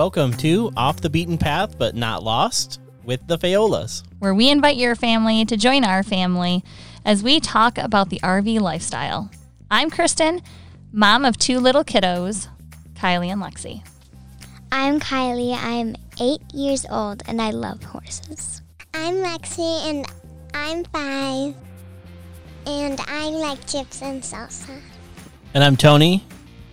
Welcome to Off the Beaten Path But Not Lost with the Fayolas. where we invite your family to join our family as we talk about the RV lifestyle. I'm Kristen, mom of two little kiddos, Kylie and Lexi. I'm Kylie. I'm eight years old and I love horses. I'm Lexi and I'm five. And I like chips and salsa. And I'm Tony.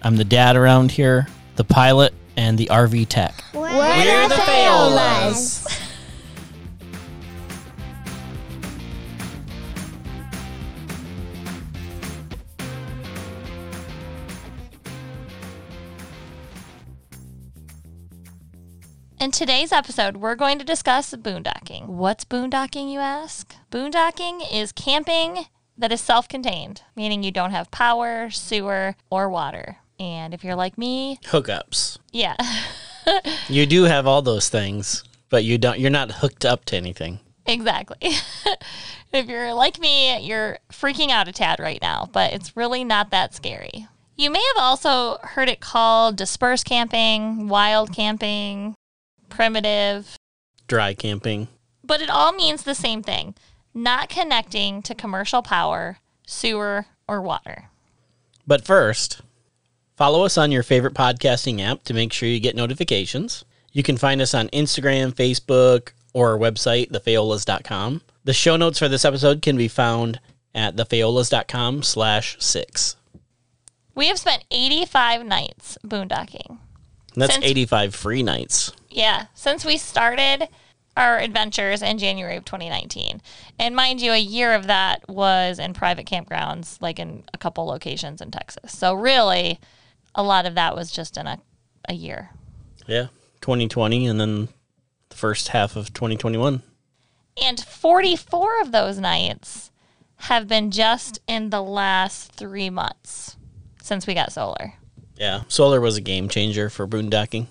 I'm the dad around here, the pilot, and the RV tech. We're, We're the Fayolas. In today's episode, we're going to discuss boondocking. What's boondocking, you ask? Boondocking is camping that is self contained, meaning you don't have power, sewer, or water. And if you're like me, Hookups. yeah. You do have all those things, but you don't you're not hooked up to anything. Exactly. if you're like me, you're freaking out a tad right now, but it's really not that scary. You may have also heard it called dispersed camping, wild camping, primitive, Dry camping. but it all means the same thing not connecting to commercial power, sewer, or water. But first, follow us on your favorite podcasting app to make sure you get notifications. You can find us on Instagram, Facebook, or our website, thefayolas.com. The show notes for this episode can be found at thefayolas.com slash six. We have spent 85 nights boondocking. And that's Since- 85 free nights. Yeah, since we started our adventures in January of 2019. And mind you, a year of that was in private campgrounds, like in a couple locations in Texas. So really, a lot of that was just in a, a year. Yeah. 2020 and then the first half of 2021. And 44 of those nights have been just in the last three months since we got solar. Yeah. Solar was a game changer for boondocking.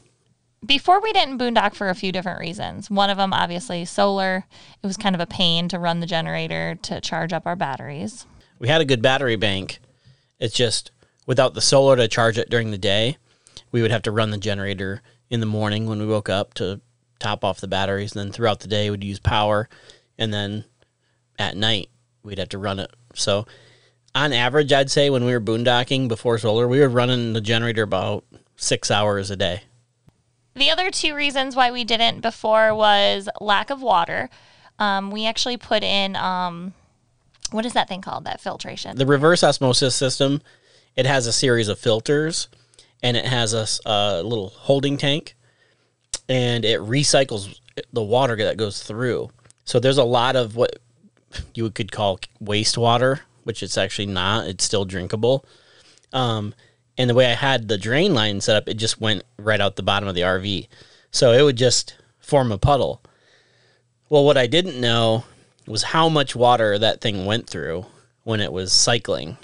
Before we didn't boondock for a few different reasons. One of them, obviously, solar. It was kind of a pain to run the generator to charge up our batteries. we had a good battery bank. It's just without the solar to charge it during the day, we would have to run the generator in the morning when we woke up to top off the batteries. And then throughout the day, we'd use power. And then at night, we'd have to run it. So, on average, I'd say when we were boondocking before solar, we were running the generator about six hours a day. The other two reasons why we didn't before was lack of water. Um, we actually put in um, what is that thing called? That filtration. The reverse osmosis system, it has a series of filters and it has a little holding tank and it recycles the water that goes through. So there's a lot of what you could call wastewater, which it's actually not. It's still drinkable. Um, and the way I had the drain line set up, it just went right out the bottom of the RV. So it would just form a puddle. Well, what I didn't know was how much water that thing went through when it was cycling.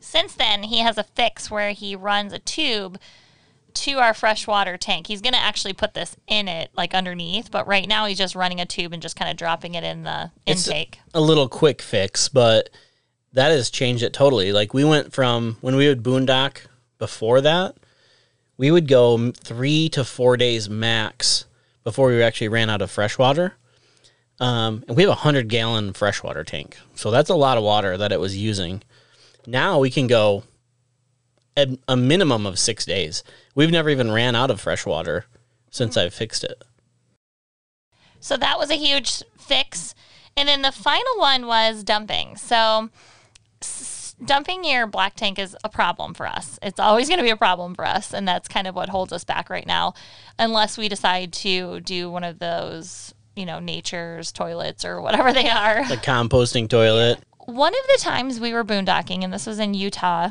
Since then, he has a fix where he runs a tube to our freshwater tank. He's going to actually put this in it, like underneath, but right now he's just running a tube and just kind of dropping it in the It's- intake. A little quick fix, but that has changed it totally. Like we went from when we would boondock before that, we would go three to four days max before we actually ran out of fresh water. Um, and we have a hundred gallon freshwater tank, so that's a lot of water that it was using. Now we can go a, a minimum of six days. We've never even ran out of fresh water since I've fixed it. So that was a huge fix. And then the final one was dumping. So s- dumping your black tank is a problem for us. It's always going to be a problem for us. And that's kind of what holds us back right now, unless we decide to do one of those, you know, nature's toilets or whatever they are. The composting toilet. One of the times we were boondocking, and this was in Utah,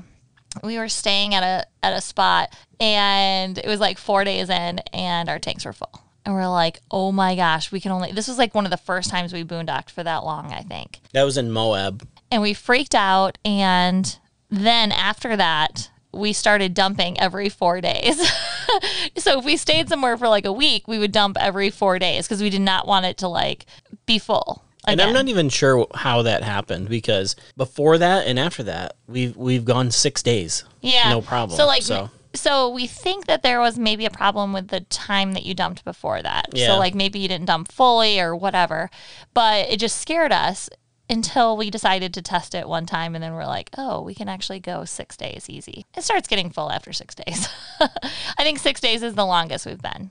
we were staying at a at a spot, and it was like four days in, and our tanks were full. And we're like, oh my gosh, we can only. This was like one of the first times we boondocked for that long, I think. That was in Moab. And we freaked out. And then after that, we started dumping every four days. so if we stayed somewhere for like a week, we would dump every four days because we did not want it to like be full. And I'm not even sure how that happened because before that and after that, we've we've gone six days. Yeah. No problem. So like So- So we think that there was maybe a problem with the time that you dumped before that. Yeah. So like maybe you didn't dump fully or whatever. But it just scared us until we decided to test it one time and then we're like, oh, we can actually go six days easy. It starts getting full after six days. I think six days is the longest we've been.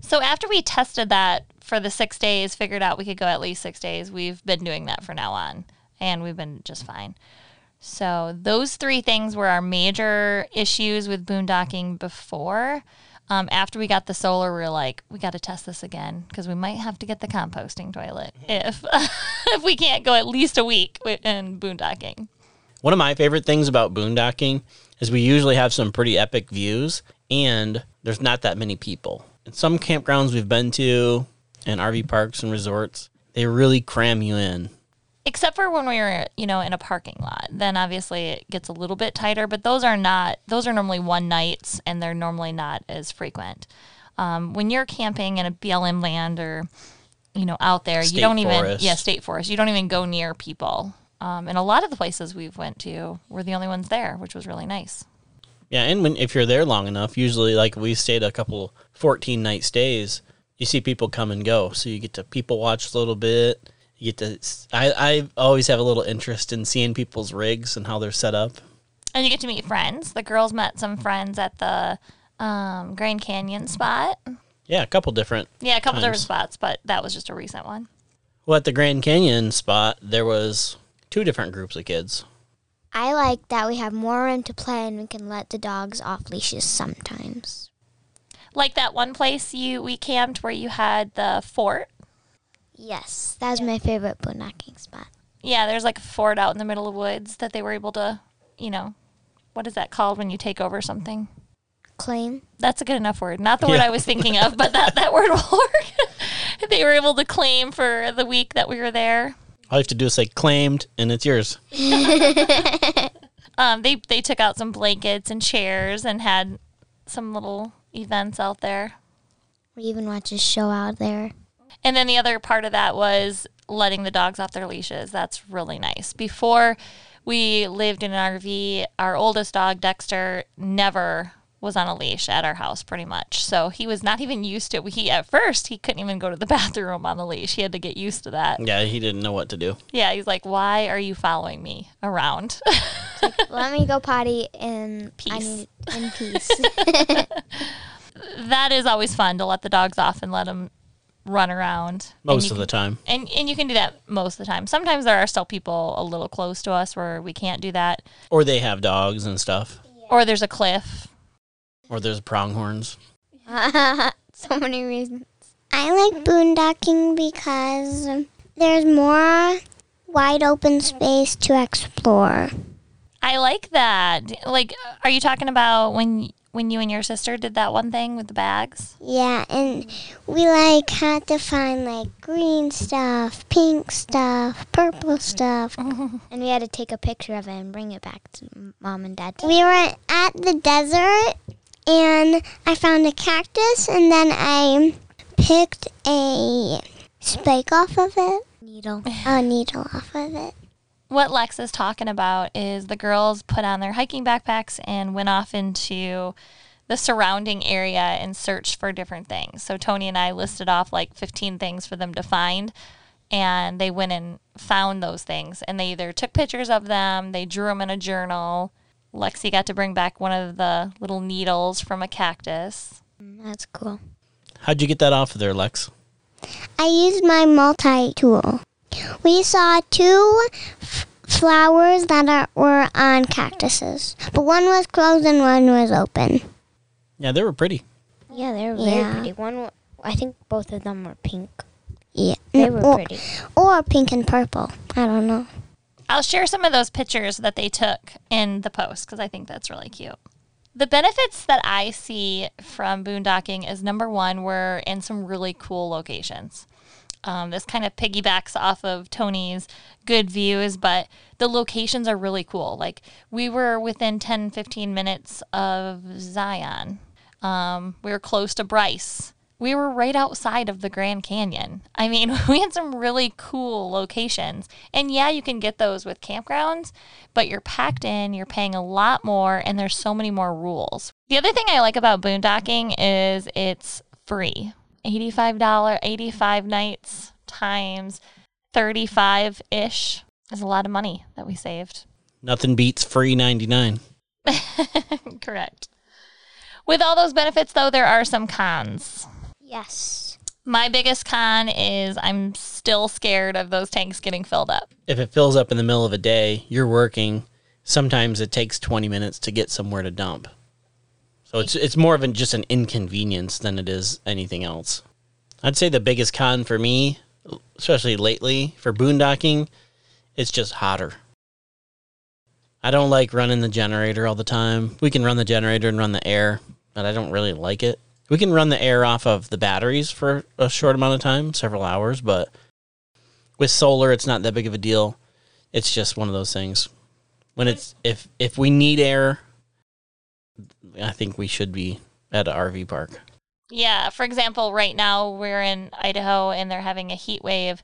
So after we tested that for the six days, figured out we could go at least six days, we've been doing that for now on. And we've been just fine. So those three things were our major issues with boondocking before. Um, after we got the solar, we were like, we got to test this again because we might have to get the composting toilet if if we can't go at least a week in boondocking. One of my favorite things about boondocking is we usually have some pretty epic views and there's not that many people. Some campgrounds we've been to and RV parks and resorts, they really cram you in. Except for when we were, you know, in a parking lot, then obviously it gets a little bit tighter. But those are not; those are normally one nights, and they're normally not as frequent. Um, when you're camping in a BLM land or, you know, out there, State you don't even yeah, state forest. You don't even go near people. Um, and a lot of the places we've went to were the only ones there, which was really nice. Yeah, and when if you're there long enough, usually like we stayed a couple 14 night stays, you see people come and go, so you get to people watch a little bit. You get to I I always have a little interest in seeing people's rigs and how they're set up. And you get to meet friends. The girls met some friends at the um, Grand Canyon spot. Yeah, a couple different. Yeah, a couple different spots, but that was just a recent one. Well, at the Grand Canyon spot, there was two different groups of kids. I like that we have more room to play and we can let the dogs off leashes sometimes. Like that one place you we camped where you had the fort. Yes, that was my favorite boondocking spot. Yeah, there's like a fort out in the middle of woods that they were able to, you know, what is that called when you take over something? Claim. That's a good enough word. Not the word I was thinking of, but that, that word will work. they were able to claim for the week that we were there. All you have to do is say claimed, and it's yours. Um, they they took out some blankets and chairs and had some little events out there. We even watched a show out there. And then the other part of that was letting the dogs off their leashes. That's really nice. Before we lived in an RV, our oldest dog, Dexter, never was on a leash at our house pretty much. So he was not even used to it. He at first he couldn't even go to the bathroom on the leash. He had to get used to that. Yeah, he didn't know what to do. Yeah, he's like, "Why are you following me around?" like, Let me go potty in I Peace. need in peace. that is always fun to let the dogs off and let them run around. Most of can- the time. And and you can do that most of the time. Sometimes there are still people a little close to us where we can't do that. Or they have dogs and stuff. Or there's a cliff. Or there's pronghorns. so many reasons. I like boondocking because there's more wide open space to explore. I like that. Like are you talking about when when you and your sister did that one thing with the bags? Yeah, and we like had to find like green stuff, pink stuff, purple stuff, and we had to take a picture of it and bring it back to mom and dad. We were at the desert, and I found a cactus, and then I picked a spike off of it, needle, a needle off of it. What Lex is talking about is the girls put on their hiking backpacks and went off into the surrounding area and searched for different things. So Tony and I listed off like 15 things for them to find and they went and found those things and they either took pictures of them, they drew them in a journal. Lexi got to bring back one of the little needles from a cactus. Mm, that's cool. How'd you get that off of there, Lex? I used my multi tool. We saw two f- flowers that are, were on cactuses, but one was closed and one was open. Yeah, they were pretty. Yeah, they were very Yeah. pretty. One, I think both of them were pink. Yeah, They mm, were or, pretty. or pink and purple. I don't know. I'll share some of those pictures that they took in the post because I think that's really cute. The benefits that I see from boondocking is number one, we're in some really cool locations. Um, this kind of piggybacks off of Tony's good views, but the locations are really cool. Like we were within 10, 15 minutes of Zion. Um, we were close to Bryce. We were right outside of the Grand Canyon. I mean, we had some really cool locations. And yeah, you can get those with campgrounds, but you're packed in, you're paying a lot more, and there's so many more rules. The other thing I like about boondocking is it's free. $85, 85 nights times 35 ish is a lot of money that we saved. Nothing beats free 99. Correct. With all those benefits, though, there are some cons. Yes. My biggest con is I'm still scared of those tanks getting filled up. If it fills up in the middle of a day, you're working. Sometimes it takes 20 minutes to get somewhere to dump. So it's it's more of an, just an inconvenience than it is anything else. I'd say the biggest con for me, especially lately for boondocking, it's just hotter. I don't like running the generator all the time. We can run the generator and run the air, but I don't really like it. We can run the air off of the batteries for a short amount of time, several hours, but with solar it's not that big of a deal. It's just one of those things. When it's if if we need air, I think we should be at an RV park. Yeah, for example, right now we're in Idaho and they're having a heat wave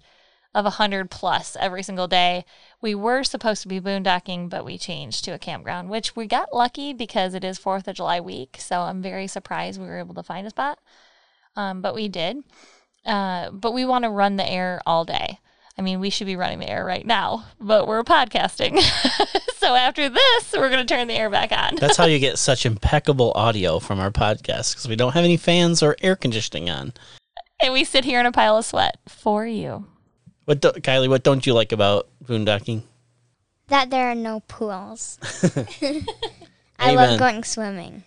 of 100 plus every single day. We were supposed to be boondocking, but we changed to a campground, which we got lucky because it is 4th of July week. So I'm very surprised we were able to find a spot. Um, but we did. Uh, but we want to run the air all day. I mean, we should be running the air right now, but we're podcasting. so after this, we're going to turn the air back on. That's how you get such impeccable audio from our podcast because we don't have any fans or air conditioning on. and we sit here in a pile of sweat for you. What do, Kylie? What don't you like about boondocking? That there are no pools. I Amen. love going swimming.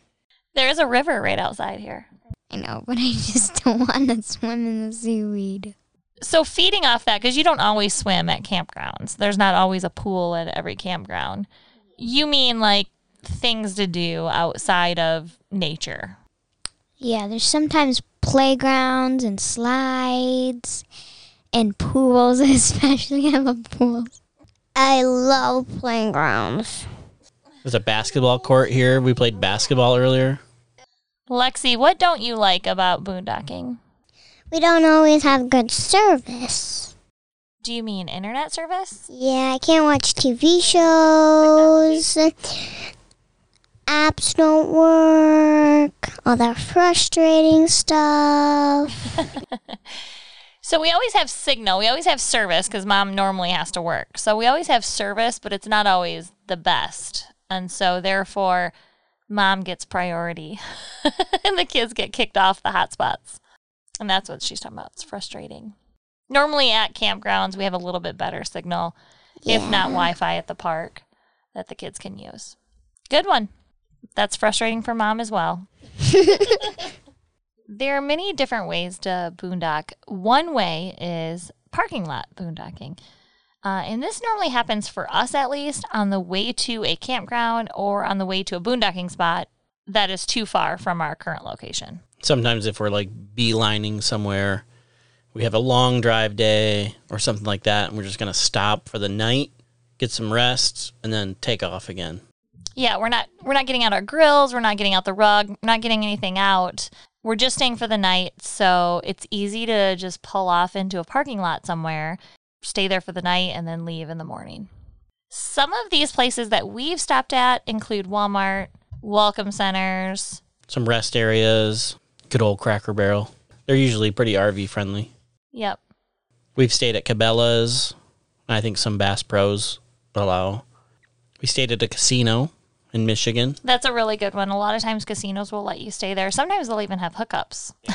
There is a river right outside here. I know, but I just don't want to swim in the seaweed. So feeding off that, because you don't always swim at campgrounds. There's not always a pool at every campground. You mean like things to do outside of nature? Yeah, there's sometimes playgrounds and slides and pools, especially I love pools. I love playgrounds. There's a basketball court here. We played basketball earlier. Lexi, what don't you like about boondocking? We don't always have good service. Do you mean internet service? Yeah, I can't watch TV shows. Apps don't work. All that frustrating stuff. So we always have signal. We always have service because mom normally has to work. So we always have service, but it's not always the best. And so therefore, mom gets priority and the kids get kicked off the hotspots. And that's what she's talking about. It's frustrating. Normally at campgrounds, we have a little bit better signal, if not Wi Fi at the park that the kids can use. Good one. That's frustrating for mom as well. There are many different ways to boondock. One way is parking lot boondocking. Uh, and this normally happens for us, at least, on the way to a campground or on the way to a boondocking spot that is too far from our current location. Sometimes if we're like beelining somewhere, we have a long drive day or something like that, and we're just gonna stop for the night, get some rest, and then take off again. Yeah, we're not we're not getting out our grills, we're not getting out the rug, we're not getting anything out. We're just staying for the night, so it's easy to just pull off into a parking lot somewhere, stay there for the night, and then leave in the morning. Some of these places that we've stopped at include Walmart, welcome centers. Some rest areas, good old Cracker Barrel. They're usually pretty RV friendly. Yep. We've stayed at Cabela's. I think some Bass Pros allow. We stayed at a casino in Michigan. That's a really good one. A lot of times casinos will let you stay there. Sometimes they'll even have hookups.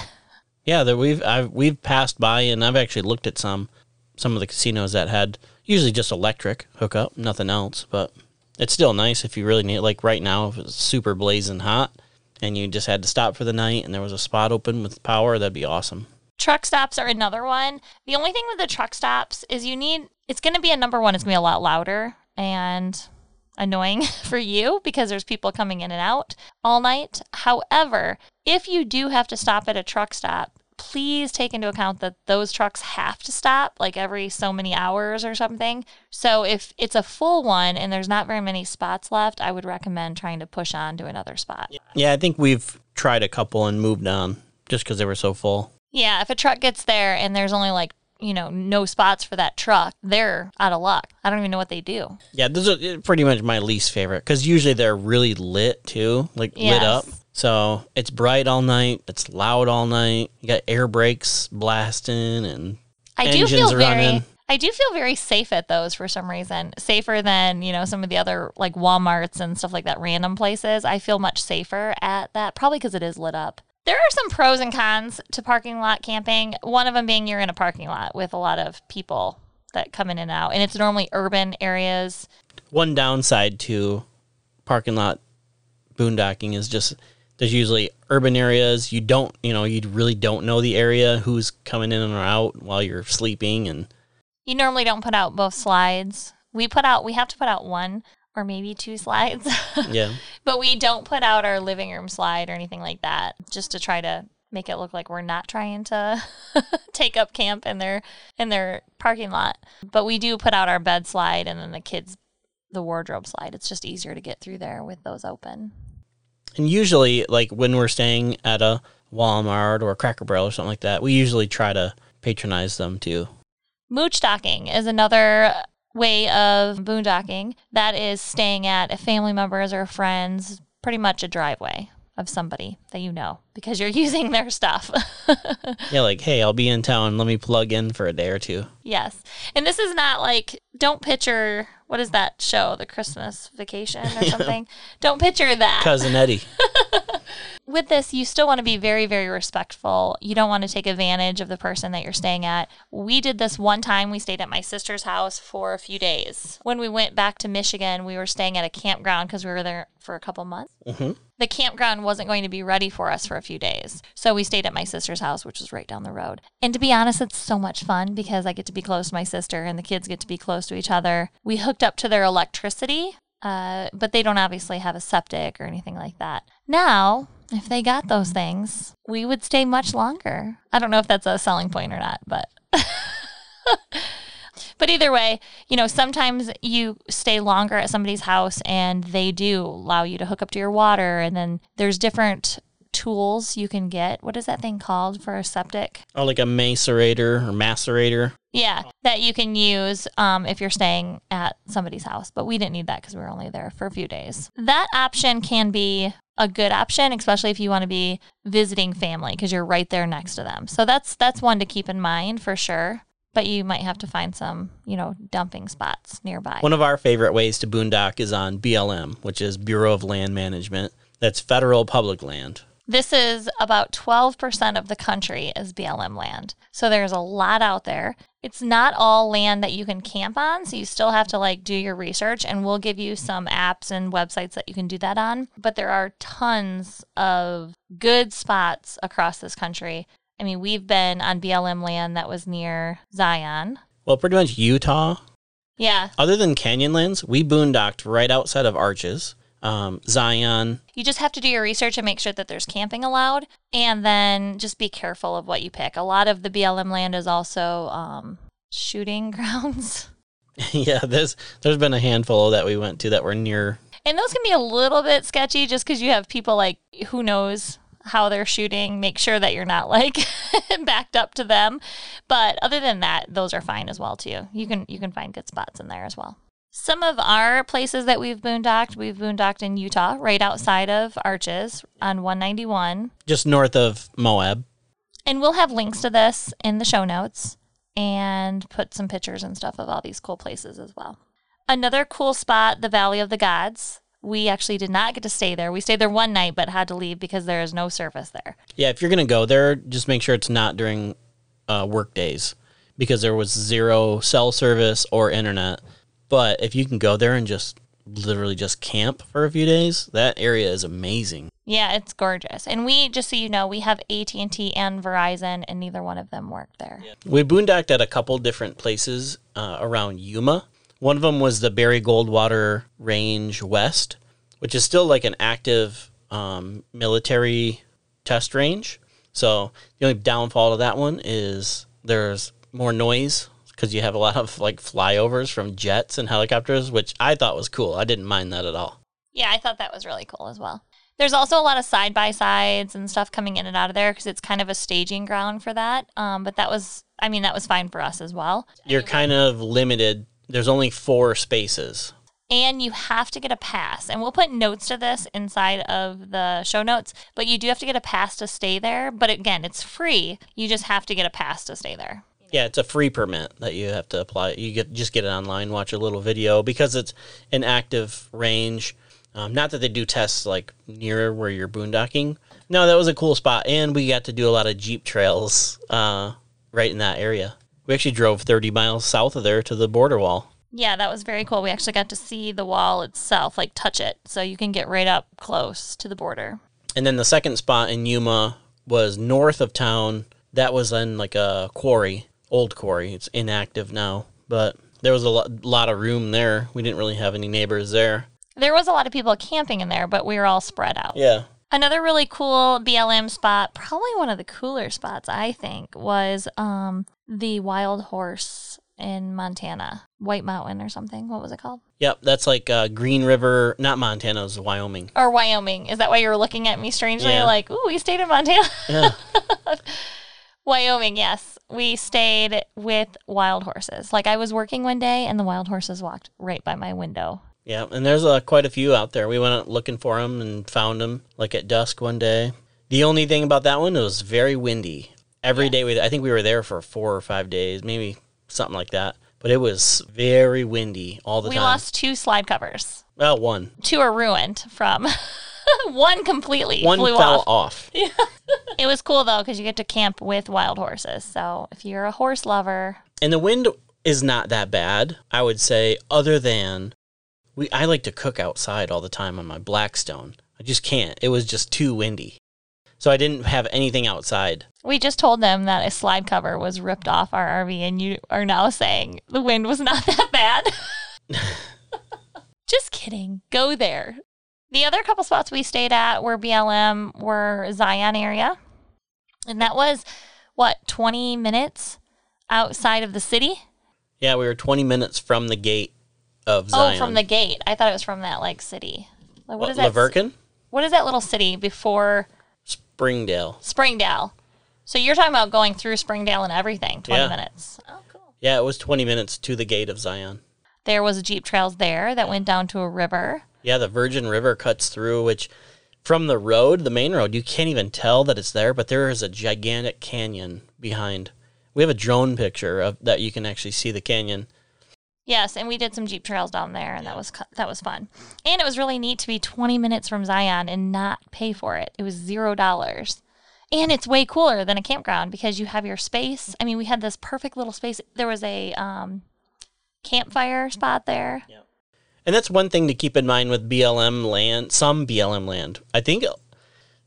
Yeah, that we've I've we've passed by and I've actually looked at some some of the casinos that had usually just electric hookup, nothing else, but it's still nice if you really need like right now if it's super blazing hot and you just had to stop for the night and there was a spot open with power, that'd be awesome. Truck stops are another one. The only thing with the truck stops is you need it's going to be a number one, it's going to be a lot louder and annoying for you because there's people coming in and out all night. However, if you do have to stop at a truck stop, please take into account that those trucks have to stop like every so many hours or something. So if it's a full one and there's not very many spots left, I would recommend trying to push on to another spot. Yeah, I think we've tried a couple and moved on just because they were so full. Yeah, if a truck gets there and there's only like, you know, no spots for that truck, they're out of luck. I don't even know what they do. Yeah, those are eh, pretty much my least favorite because usually they're really lit too, like lit up. So it's bright all night, it's loud all night. You got air brakes blasting and I do Engines feel very running. I do feel very safe at those for some reason. Safer than, you know, some of the other like Walmarts and stuff like that random places. I feel much safer at that probably because it is lit up. There are some pros and cons to parking lot camping. One of them being you're in a parking lot with a lot of people that come in and out and it's normally urban areas. one downside to parking lot boondocking is just there's usually urban areas you don't you know you really don't know the area who's coming in or out while you're sleeping and You normally don't put out both slides. We put out we have to put out one or maybe two slides. yeah But we don't put out our living room slide or anything like that, just to try to make it look like we're not trying to take up camp in their in their parking lot. But we do put out our bed slide and then the kids the wardrobe slide. It's just easier to get through there with those open. and usually like when we're staying at a walmart or a cracker barrel or something like that we usually try to patronize them too Mooch docking is another way of boondocking. That is staying at a family members or a friends, pretty much a driveway of somebody that you know because you're using their stuff. yeah like hey i'll be in town let me plug in for a day or two Yes. And this is not like, don't picture, what is that show, The Christmas Vacation or something? don't picture that. cousin eddie With this, you still want to be very, very respectful. You don't want to take advantage of the person that you're staying at. We did this one time. We stayed at my sister's house for a few days. When we went back to Michigan, we were staying at a campground because we were there for a couple months. Mm-hmm. The campground wasn't going to be ready for us for a few days. So we stayed at my sister's house, which was right down the road. And to be honest, it's so much fun because I get to be close to my sister and the kids get to be close to each other. We hooked up to their electricity, uh, but they don't obviously have a septic or anything like that. Now, if they got those things, we would stay much longer. I don't know if that's a selling point or not, but. But either way, you know, sometimes you stay longer at somebody's house and they do allow you to hook up to your water. And then there's different tools you can get. What is that thing called for a septic? or like a macerator or macerator Yeah, that you can use um, if you're staying at somebody's house. But we didn't need that because we were only there for a few days. That option can be a good option, especially if you want to be visiting family because you're right there next to them. So that's that's one to keep in mind for sure. But you might have to find some, you know, dumping spots nearby. One of our favorite ways to boondock is on BLM, which is Bureau of Land Management. That's federal public land. This is about 12% of the country is BLM land. So there's a lot out there. It's not all land that you can camp on, so you still have to like do your research and we'll give you some apps and websites that you can do that on, but there are tons of good spots across this country. I mean, we've been on BLM land that was near Zion. Well, pretty much Utah. Yeah, Other than Canyonlands, we boondocked right outside of Arches, um, Zion. You just have to do your research and make sure that there's camping allowed, and then just be careful of what you pick. A lot of the BLM land is also um, shooting grounds, yeah, there's there's been a handful that we went to that were near. and those can be a little bit sketchy just because you have people like who knows how they're shooting. Make sure that you're not like backed up to them, but other than that, those are fine as well too. You can you can find good spots in there as well. Some of our places that we've boondocked, we've boondocked in Utah, right outside of Arches on 191. just north of Moab. And we'll have links to this in the show notes and put some pictures and stuff of all these cool places as well. Another cool spot, the Valley of the Gods. We actually did not get to stay there. We stayed there one night, but had to leave because there is no service there. Yeah, if you're gonna go there, just make sure it's not during uh, work days because there was zero cell service or internet. But if you can go there and just literally just camp for a few days, that area is amazing. Yeah, it's gorgeous. And we, just so you know, we have AT and Verizon, and neither one of them work there. We boondocked at a couple different places uh, around Yuma. One of them was the Barry Goldwater Range West, which is still like an active um, military test range. So the only downfall to that one is there's more noise because you have a lot of like flyovers from jets and helicopters, which I thought was cool. I didn't mind that at all. Yeah, I thought that was really cool as well. There's also a lot of side by sides and stuff coming in and out of there because it's kind of a staging ground for that. Um, but that was, I mean, that was fine for us as well. You're kind of limited. There's only four spaces. and you have to get a pass. And we'll put notes to this inside of the show notes, but you do have to get a pass to stay there. But again, it's free. You just have to get a pass to stay there. Yeah, it's a free permit that you have to apply. You get just get it online, watch a little video because it's an active range. Um, not that they do tests like near where you're boondocking. No, that was a cool spot, and we got to do a lot of jeep trails uh, right in that area. We actually drove 30 miles south of there to the border wall. Yeah, that was very cool. We actually got to see the wall itself, like touch it. So you can get right up close to the border. And then the second spot in Yuma was north of town. That was in like a quarry, old quarry. It's inactive now, but there was a lo- lot of room there. We didn't really have any neighbors there. There was a lot of people camping in there, but we were all spread out. Yeah. Another really cool BLM spot, probably one of the cooler spots, I think, was um, the Wild Horse in Montana, White Mountain or something. What was it called? Yep, that's like uh, Green River, not Montana, it was Wyoming. Or Wyoming. Is that why you were looking at me strangely? Yeah. Like, ooh, we stayed in Montana. Yeah. Wyoming, yes. We stayed with wild horses. Like, I was working one day and the wild horses walked right by my window. Yeah, and there's uh, quite a few out there. We went out looking for them and found them like at dusk one day. The only thing about that one it was very windy. Every day we I think we were there for 4 or 5 days, maybe something like that. But it was very windy all the we time. We lost two slide covers. well, one. Two are ruined from one completely One flew fell off. off. It was cool though because you get to camp with wild horses. So if you're a horse lover, And the wind is not that bad, I would say, other than we I like to cook outside all the time on my Blackstone. I just can't. It was just too windy. So I didn't have anything outside. we just told them that a slide cover was ripped off our RV, and you are now saying the wind was not that bad. just kidding. Go there. The other couple spots we stayed at were BLM, were Zion area, and that was what twenty minutes outside of the city. Yeah, we were 20 minutes from the gate of oh, Zion. Oh, from the gate. I thought it was from that like city. Like, what is that? Laverkin? What is that little city before Springdale. Springdale? So you're talking about going through Springdale and everything, 20 Yeah. minutes. Oh, cool. Yeah, it was 20 minutes to the gate of Zion. There was Jeep trails there that went down to a river. Yeah, the Virgin River cuts through, which from the road, the main road, you can't even tell that it's there, but there is a gigantic canyon behind. We have a drone picture of that you can actually see the canyon. Yes, and we did some Jeep trails down there, and that was that was fun. And it was really neat to be 20 minutes from Zion and not pay for it. It was zero dollars. And it's way cooler than a campground because you have your space. I mean, we had this perfect little space. There was a um, campfire spot there. And that's one thing to keep in mind with BLM land, some BLM land. I think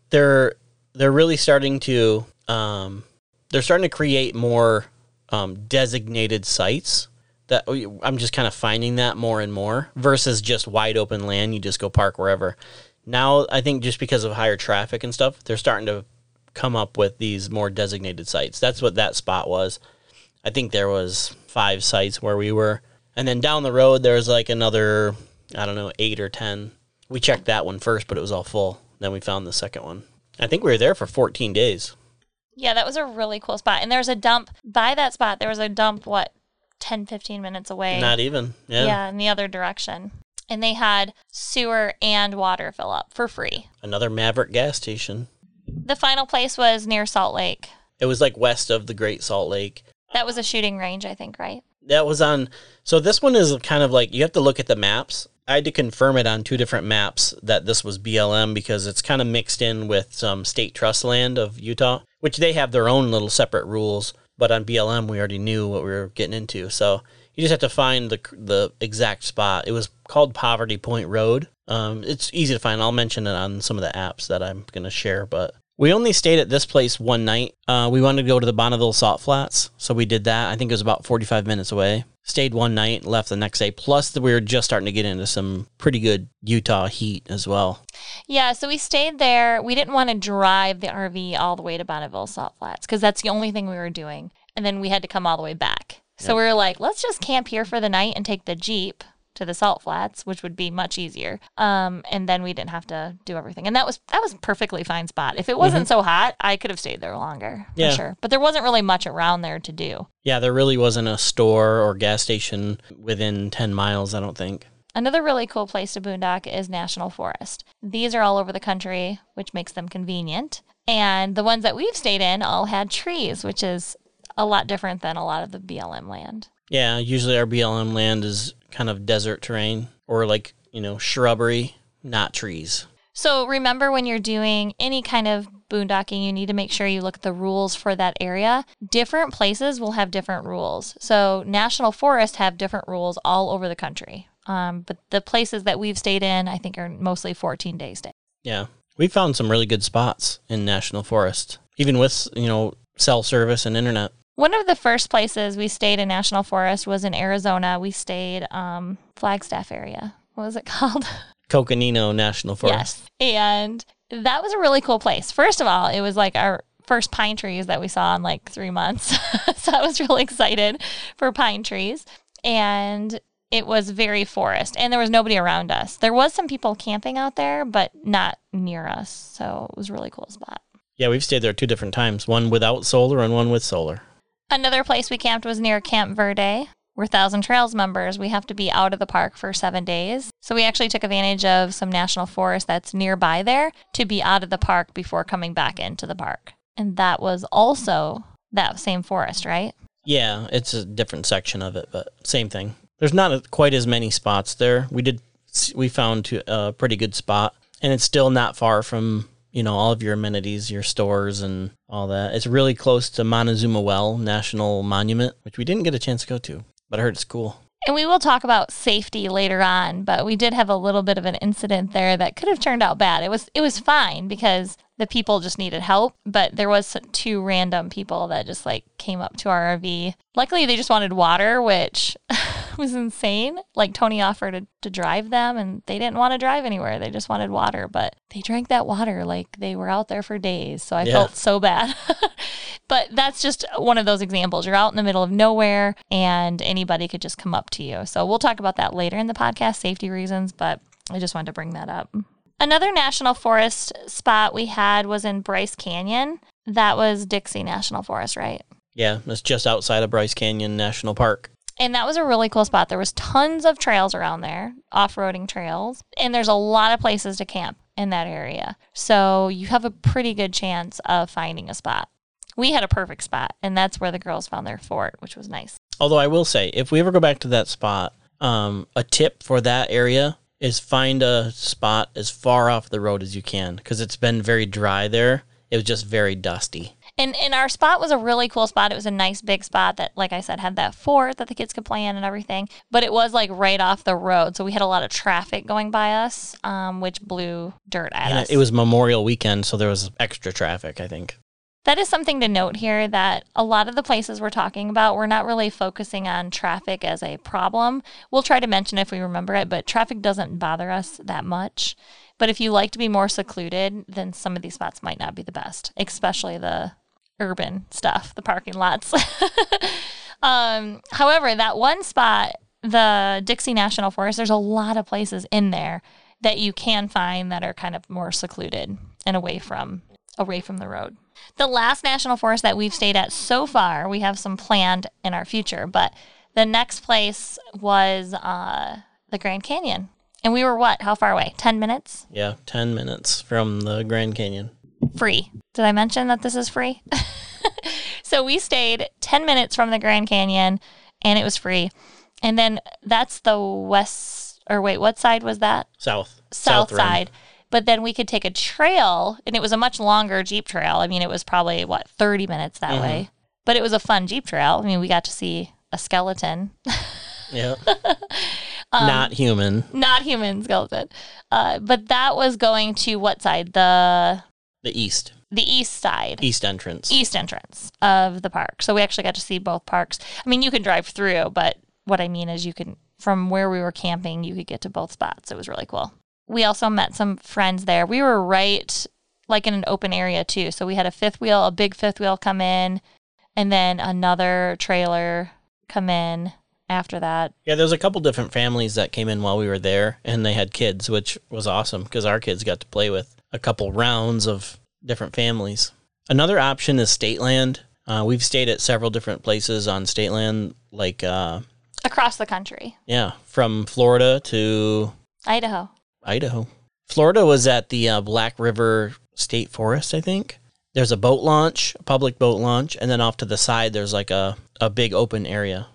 they're they're really starting to um, they're starting to create more um, designated sites. That oh, I'm just kind of finding that more and more versus just wide open land. You just go park wherever. Now I think just because of higher traffic and stuff, they're starting to come up with these more designated sites. That's what that spot was. I think there was five sites where we were, and then down the road there was like another, I don't know, eight or ten. We checked that one first, but it was all full. Then we found the second one. I think we were there for 14 days. Yeah, that was a really cool spot. And there's a dump by that spot. There was a dump, what, 10, 15 minutes away? Not even. Yeah. yeah, in the other direction. And they had sewer and water fill up for free. Another Maverick gas station. The final place was near Salt Lake. It was like west of the Great Salt Lake. That was a shooting range, I think, right? That was on. So this one is kind of like you have to look at the maps. I had to confirm it on two different maps that this was BLM because it's kind of mixed in with some state trust land of Utah, which they have their own little separate rules. But on BLM, we already knew what we were getting into. So you just have to find the the exact spot. It was called Poverty Point Road. Um, it's easy to find. I'll mention it on some of the apps that I'm going to share. But we only stayed at this place one night. Uh, we wanted to go to the Bonneville Salt Flats, so we did that. I think it was about 45 minutes away. Stayed one night, left the next day. Plus, we were just starting to get into some pretty good Utah heat as well. Yeah, so we stayed there. We didn't want to drive the RV all the way to Bonneville Salt Flats because that's the only thing we were doing. And then we had to come all the way back. So we were like, let's just camp here for the night and take the Jeep to the salt flats, which would be much easier. Um, and then we didn't have to do everything. And that was that was perfectly fine spot. If it wasn't so hot, I could have stayed there longer Yeah. for sure. But there wasn't really much around there to do. Yeah, there really wasn't a store or gas station within 10 miles, I don't think. Another really cool place to boondock is National Forest. These are all over the country, which makes them convenient. And the ones that we've stayed in all had trees, which is a lot different than a lot of the BLM land. Yeah, usually our BLM land is kind of desert terrain or like, you know, shrubbery, not trees. So remember when you're doing any kind of boondocking, you need to make sure you look at the rules for that area. Different places will have different rules. So national forests have different rules all over the country. Um, but the places that we've stayed in, I think, are mostly 14 day stay. Yeah. We found some really good spots in National Forest, even with, you know, cell service and internet. One of the first places we stayed in national forest was in Arizona. We stayed um, Flagstaff area. What was it called? Coconino National Forest. Yes. And that was a really cool place. First of all, it was like our first pine trees that we saw in like three months. so I was really excited for pine trees. And it was very forest and there was nobody around us. There was some people camping out there, but not near us. So it was a really cool spot. Yeah, we've stayed there two different times, one without solar and one with solar. Another place we camped was near Camp Verde. We're Thousand Trails members. We have to be out of the park for seven days. So we actually took advantage of some national forest that's nearby there to be out of the park before coming back into the park. And that was also that same forest, right? Yeah, it's a different section of it, but same thing. There's not quite as many spots there. We did we found a pretty good spot, and it's still not far from you know all of your amenities, your stores, and all that. It's really close to Montezuma Well National Monument, which we didn't get a chance to go to, but I heard it's cool. And we will talk about safety later on, but we did have a little bit of an incident there that could have turned out bad. It was it was fine because the people just needed help, but there was two random people that just like came up to our RV. Luckily, they just wanted water, which was insane. Like Tony offered to, to drive them, and they didn't want to drive anywhere. They just wanted water, but they drank that water like they were out there for days. So I Yeah. felt so bad. but that's just one of those examples. You're out in the middle of nowhere, and anybody could just come up to you. So we'll talk about that later in the podcast, safety reasons. But I just wanted to bring that up. Another national forest spot we had was in Bryce Canyon. That was Dixie National Forest, right? Yeah, it's just outside of Bryce Canyon National Park. And that was a really cool spot. There was tons of trails around there, off-roading trails, and there's a lot of places to camp in that area. So you have a pretty good chance of finding a spot. We had a perfect spot, and that's where the girls found their fort, which was nice. Although I will say, if we ever go back to that spot, um, a tip for that area is find a spot as far off the road as you can because it's been very dry there. It was just very dusty. And and our spot was a really cool spot. It was a nice big spot that, like I said, had that fort that the kids could play in and everything. But it was like right off the road, so we had a lot of traffic going by us, um, which blew dirt at And us. it was Memorial Weekend, so there was extra traffic, I think. That is something to note here that a lot of the places we're talking about, we're not really focusing on traffic as a problem. We'll try to mention if we remember it, but traffic doesn't bother us that much. But if you like to be more secluded, then some of these spots might not be the best, especially the urban stuff, the parking lots. um, however, that one spot, the Dixie National Forest, there's a lot of places in there that you can find that are kind of more secluded and away from away from the road. The last national forest that we've stayed at so far, we have some planned in our future, but the next place was uh, the Grand Canyon. And we were what? How far away? 10 minutes? Yeah, 10 minutes from the Grand Canyon. Free. Did I mention that this is free? so we stayed 10 minutes from the Grand Canyon and it was free. And then that's the west, or wait, what side was that? South. south rim. side. But then we could take a trail, and it was a much longer Jeep trail. I mean, it was probably, what, 30 minutes that way. But it was a fun Jeep trail. I mean, we got to see a skeleton, Yeah. Um, Not human. not human skeleton. Uh, but that was going to what side? The The east. the east side. East entrance. East entrance of the park. So we actually got to see both parks. I mean, you can drive through, but what I mean is you can, from where we were camping, you could get to both spots. It was really cool. We also met some friends there. We were right like in an open area too. So we had a fifth wheel, a big fifth wheel come in, and then another trailer come in. after that. Yeah, there's a couple different families that came in while we were there, and they had kids, which was awesome because our kids got to play with a couple rounds of different families. Another option is state land. Uh, we've stayed at several different places on state land, like uh, Across the country, yeah, from Florida to Idaho. Idaho. Florida was at the uh, Black River State Forest, I think. There's a boat launch, a public boat launch, and then off to the side there's like a, a big open area.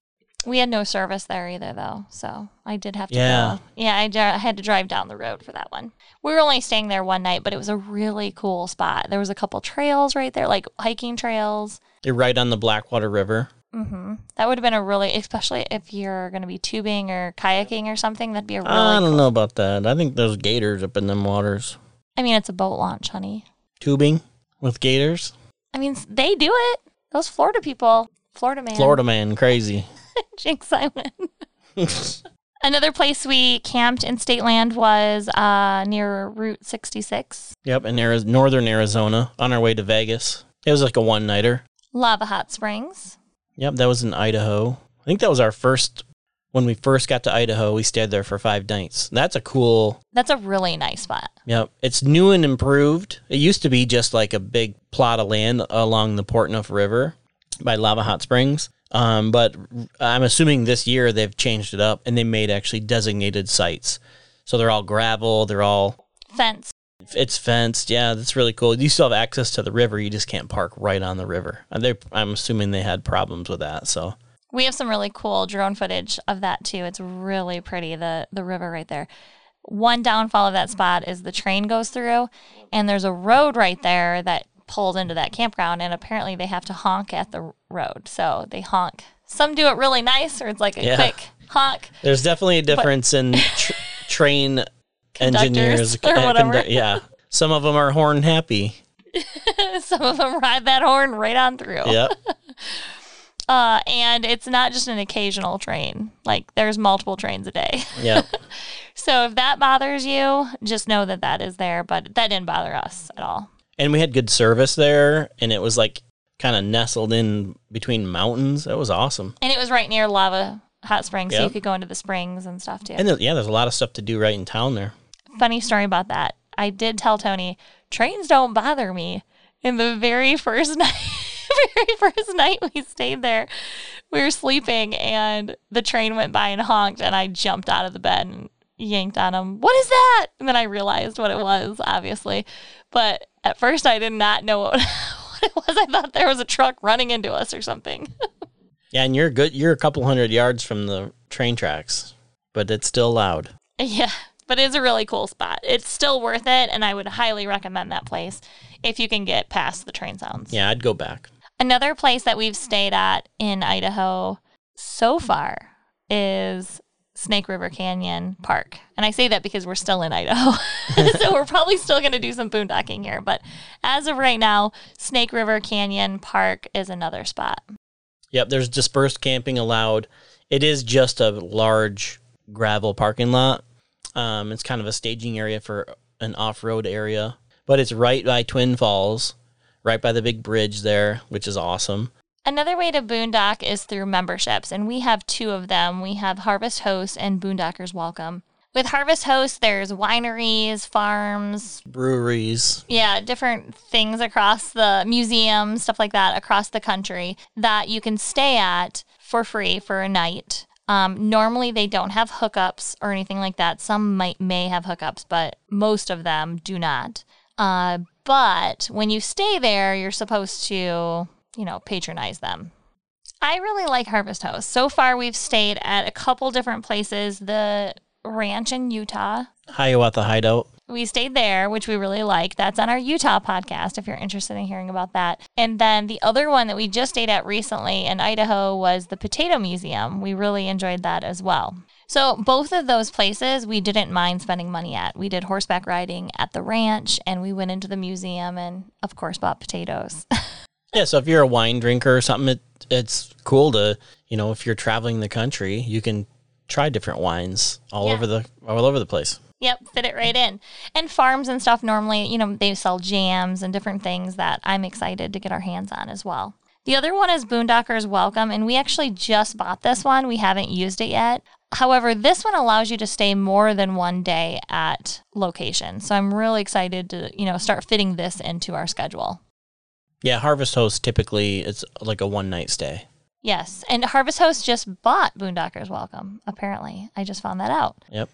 We had no service there either, though, so I did have to Yeah. go. Yeah, I, I had to drive down the road for that one. We were only staying there one night, but it was a really cool spot. There was a couple trails right there, like hiking trails. You're right on the Blackwater River. Hmm That would have been a really, especially if you're going to be tubing or kayaking or something. That'd be a really. I don't cool- know about that. I think there's gators up in them waters. I mean, it's a boat launch, honey. Tubing with gators. I mean, they do it. Those Florida people, Florida man, Florida man, crazy. Jinx Island. Another place we camped in state land was uh, near Route 66, Yep, in Ari- northern Arizona on our way to Vegas. It was like a one nighter. Lava Hot Springs. Yep, that was in Idaho. I think that was our first, when we first got to Idaho, we stayed there for five nights. That's a cool, That's a really nice spot. yep. It's new and improved. It used to be just like a big plot of land along the Portneuf River by Lava Hot Springs. Um, but I'm assuming this year they've changed it up and they made actually designated sites. So they're all gravel, they're all Fence. It's fenced. Yeah, that's really cool. You still have access to the river. You just can't park right on the river. And they, I'm assuming they had problems with that. So We have some really cool drone footage of that too. It's really pretty, the the river right there. One downfall of that spot is the train goes through and there's a road right there that pulls into that campground and apparently they have to honk at the road. So they honk. Some do it really nice or it's like a Yeah. quick honk. there's definitely a difference in tr- train engineers. or whatever. yeah, some of them are horn happy. Some of them ride that horn right on through. Yep. Uh, and it's not just an occasional train. Like there's multiple trains a day. Yep. So if that bothers you, just know that that is there. But that didn't bother us at all. and we had good service there, and it was like kind of nestled in between mountains. That was awesome. And it was right near Lava Hot Springs, so you could go into the springs and stuff too. And there, yeah, there's a lot of stuff to do right in town there. Funny story about that. I did tell Tony, trains don't bother me. In the very first night, very first night we stayed there, we were sleeping and the train went by and honked, and I jumped out of the bed and yanked on him. What is that? And then I realized what it was, obviously. But at first, I did not know what, what it was. I thought there was a truck running into us or something. Yeah, and you're good. You're a couple hundred yards from the train tracks, but it's still loud. Yeah, but it's a really cool spot. It's still worth it, and I would highly recommend that place if you can get past the train sounds. Yeah, I'd go back. Another place that we've stayed at in Idaho so far is Snake River Canyon Park. And I say that because we're still in Idaho. so we're probably still going to do some boondocking here. But as of right now, Snake River Canyon Park is another spot. Yep, there's dispersed camping allowed. It is just a large gravel parking lot. Um, it's kind of a staging area for an off-road area, but it's right by Twin Falls, right by the big bridge there, which is awesome. Another way to boondock is through memberships, and we have two of them. We have Harvest Host and Boondockers Welcome. With Harvest Host, there's wineries, farms, Breweries. yeah, different things across the museum, stuff like that, across the country that you can stay at for free for a night. Um, normally, they don't have hookups or anything like that. Some might may have hookups, but most of them do not. Uh, but when you stay there, you're supposed to, you know, patronize them. I really like Harvest Host. So far, we've stayed at a couple different places. The ranch in Utah, Hiawatha Hideout. We stayed there, which we really like. That's on our Utah podcast if you're interested in hearing about that. And then the other one that we just stayed at recently in Idaho was the Potato Museum. We really enjoyed that as well. So, both of those places we didn't mind spending money at. We did horseback riding at the ranch and we went into the museum and, of course, bought potatoes. Yeah, so if you're a wine drinker or something, it, it's cool to, you know, if you're traveling the country, you can try different wines all Yeah. over the all over the place. Yep, fit it right in. And farms and stuff normally, you know, they sell jams and different things that I'm excited to get our hands on as well. The other one is Boondockers Welcome, and we actually just bought this one. We haven't used it yet. However, this one allows you to stay more than one day at location. So I'm really excited to, you know, start fitting this into our schedule. Yeah, Harvest Host typically it's like a one night stay. Yes. And Harvest Host just bought Boondockers Welcome, apparently. I just found that out. Yep.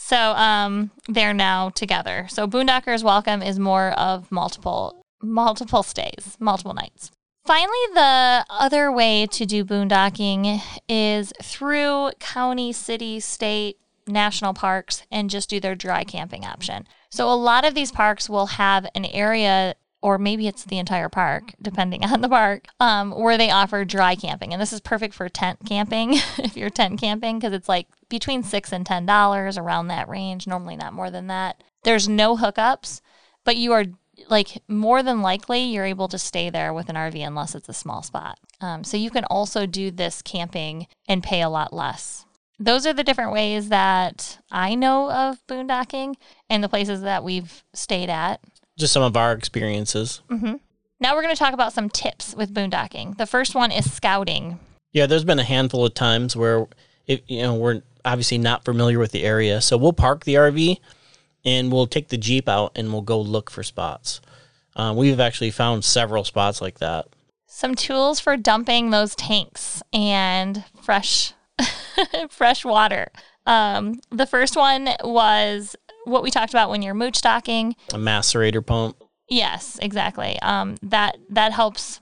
So um, they're now together. So Boondockers Welcome is more of multiple multiple stays, multiple nights. Finally, the other way to do boondocking is through county, city, state, national parks and just do their dry camping option. So a lot of these parks will have an area or maybe it's the entire park, depending on the park, um, where they offer dry camping. And this is perfect for tent camping if you're tent camping, because it's like between six and ten dollars around that range, normally not more than that. There's no hookups, but you are like more than likely you're able to stay there with an RV unless it's a small spot. Um, so you can also do this camping and pay a lot less. Those are the different ways that I know of boondocking and the places that we've stayed at. Just some of our experiences. Now we're going to talk about some tips with boondocking. The first one is scouting. Yeah, there's been a handful of times where if you know we're obviously not familiar with the area, so we'll park the RV and we'll take the jeep out and we'll go look for spots. Um, we've actually found several spots like that. Some tools for dumping those tanks and fresh fresh water. Um, the first one was what we talked about when you're moochdocking. A macerator pump. Yes, exactly. Um, that that helps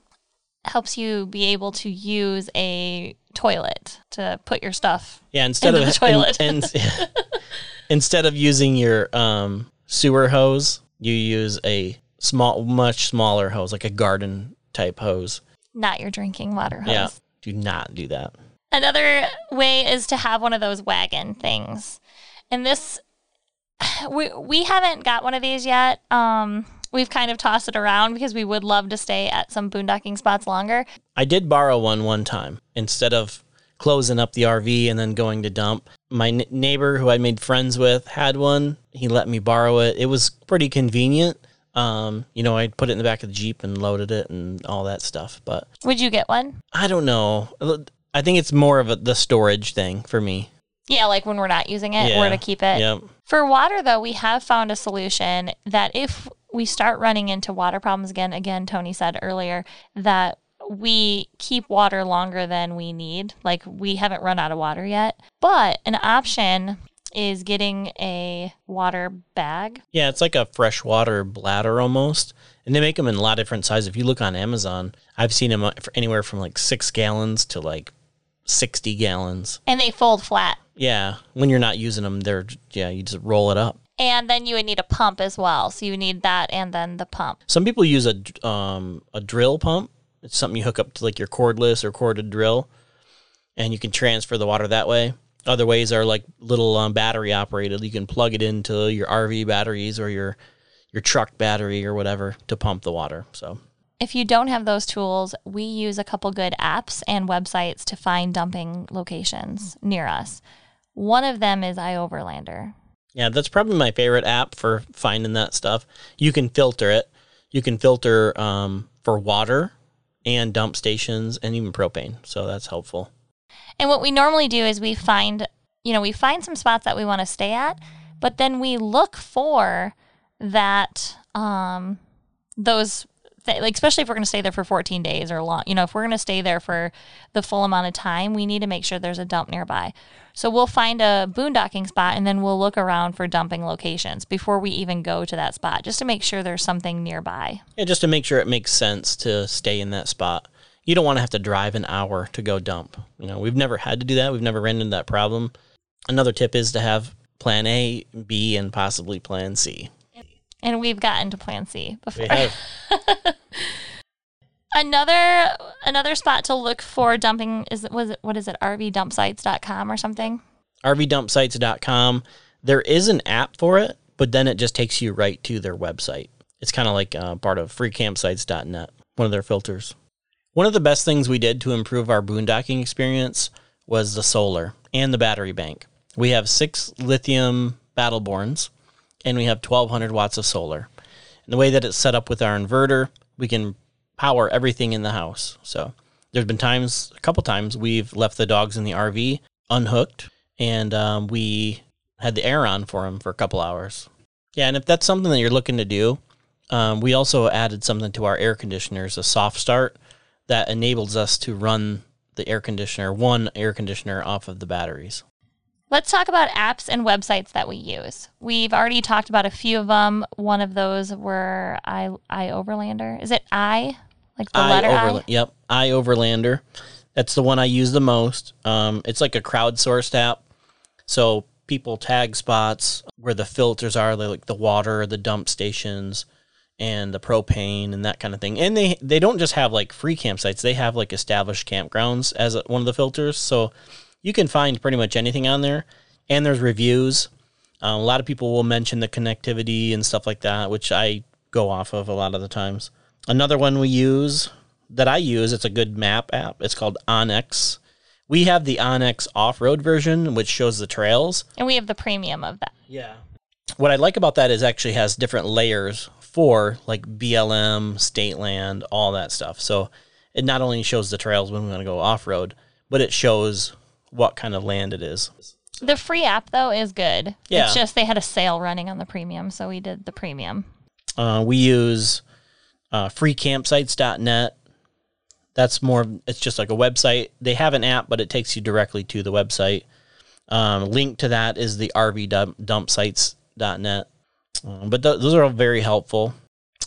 helps you be able to use a toilet to put your stuff. Yeah, instead of the toilet. and- and- instead of using your um, sewer hose, you use a small, much smaller hose, like a garden type hose. Not your drinking water hose. Yeah, do not do that. Another way is to have one of those wagon things. And this we we haven't got one of these yet. Um we've kind of tossed it around because we would love to stay at some boondocking spots longer. I did borrow one one time instead of closing up the RV and then going to dump. My n- neighbor who I made friends with had one. He let me borrow it. It was pretty convenient. Um, you know, I put it in the back of the Jeep and loaded it and all that stuff. But Would you get one? I don't know. I think it's more of a, the storage thing for me. Yeah, like when we're not using it, Yeah. where to keep it. Yep. For water, though, we have found a solution that if we start running into water problems again, again, Tony said earlier that we keep water longer than we need. Like we haven't run out of water yet. But an option is getting a water bag. Yeah, it's like a freshwater bladder almost. And they make them in a lot of different sizes. If you look on Amazon, I've seen them uh, for anywhere from like six gallons to like 60 gallons. And they fold flat. Yeah, when you're not using them, they're, yeah, you just roll it up. And then you would need a pump as well. So you need that and then the pump. Some people use a, um, a drill pump. It's something you hook up to like your cordless or corded drill, and you can transfer the water that way. Other ways are like little um, battery operated. You can plug it into your RV batteries or your your truck battery or whatever to pump the water. So If you don't have those tools, we use a couple good apps and websites to find dumping locations near us. One of them is iOverlander. Yeah, that's probably my favorite app for finding that stuff. You can filter it. You can filter um, for water and dump stations and even propane. So that's helpful. And what we normally do is we find, you know, we find some spots that we want to stay at, but then we look for that, um, those, th- like, especially if we're going to stay there for 14 days or long, you know, if we're going to stay there for the full amount of time, we need to make sure there's a dump nearby. So we'll find a boondocking spot and then we'll look around for dumping locations before we even go to that spot, just to make sure there's something nearby. Yeah, just to make sure it makes sense to stay in that spot. You don't want to have to drive an hour to go dump. You know, we've never had to do that. We've never ran into that problem. Another tip is to have plan A, B, and possibly plan C. And we've gotten to plan C before. We have. Another another spot to look for dumping is was it what is it rvdumpsites.com or something? RVDumpsites.com. There is an app for it, but then it just takes you right to their website. It's kind of like uh, part of freecampsites.net, one of their filters. One of the best things we did to improve our boondocking experience was the solar and the battery bank. We have six lithium Battleborns, and we have 1200 watts of solar. And the way that it's set up with our inverter, we can power everything in the house. So there's been times, a couple times, we've left the dogs in the RV unhooked, and um, we had the air on for them for a couple hours. Yeah, and if that's something that you're looking to do, um, we also added something to our air conditioners, a soft start that enables us to run the air conditioner, one air conditioner off of the batteries. Let's talk about apps and websites that we use. We've already talked about a few of them. One of those were I I Overlander. Is it I? Like the letter I? Yep, I Overlander. That's the one I use the most. Um, it's like a crowdsourced app, so people tag spots where the filters are, like the water, the dump stations, and the propane and that kind of thing. And they they don't just have like free campsites; they have like established campgrounds as a, one of the filters. So you can find pretty much anything on there, and there's reviews. Uh, a lot of people will mention the connectivity and stuff like that, which I go off of a lot of the times. Another one we use that I use, it's a good map app. It's called onX. We have the onX off-road version, which shows the trails. And we have the premium of that. Yeah. What I like about that is actually has different layers for like BLM, state land, all that stuff. So it not only shows the trails when we want to go off-road, but it shows what kind of land it is. The free app though is good. Yeah. It's just they had a sale running on the premium, so we did the premium. Uh, we use uh, freecampsites.net. That's more, it's just like a website. They have an app, but it takes you directly to the website. Um, link to that is the rvdumpsites.net. Um, but th- those are all very helpful.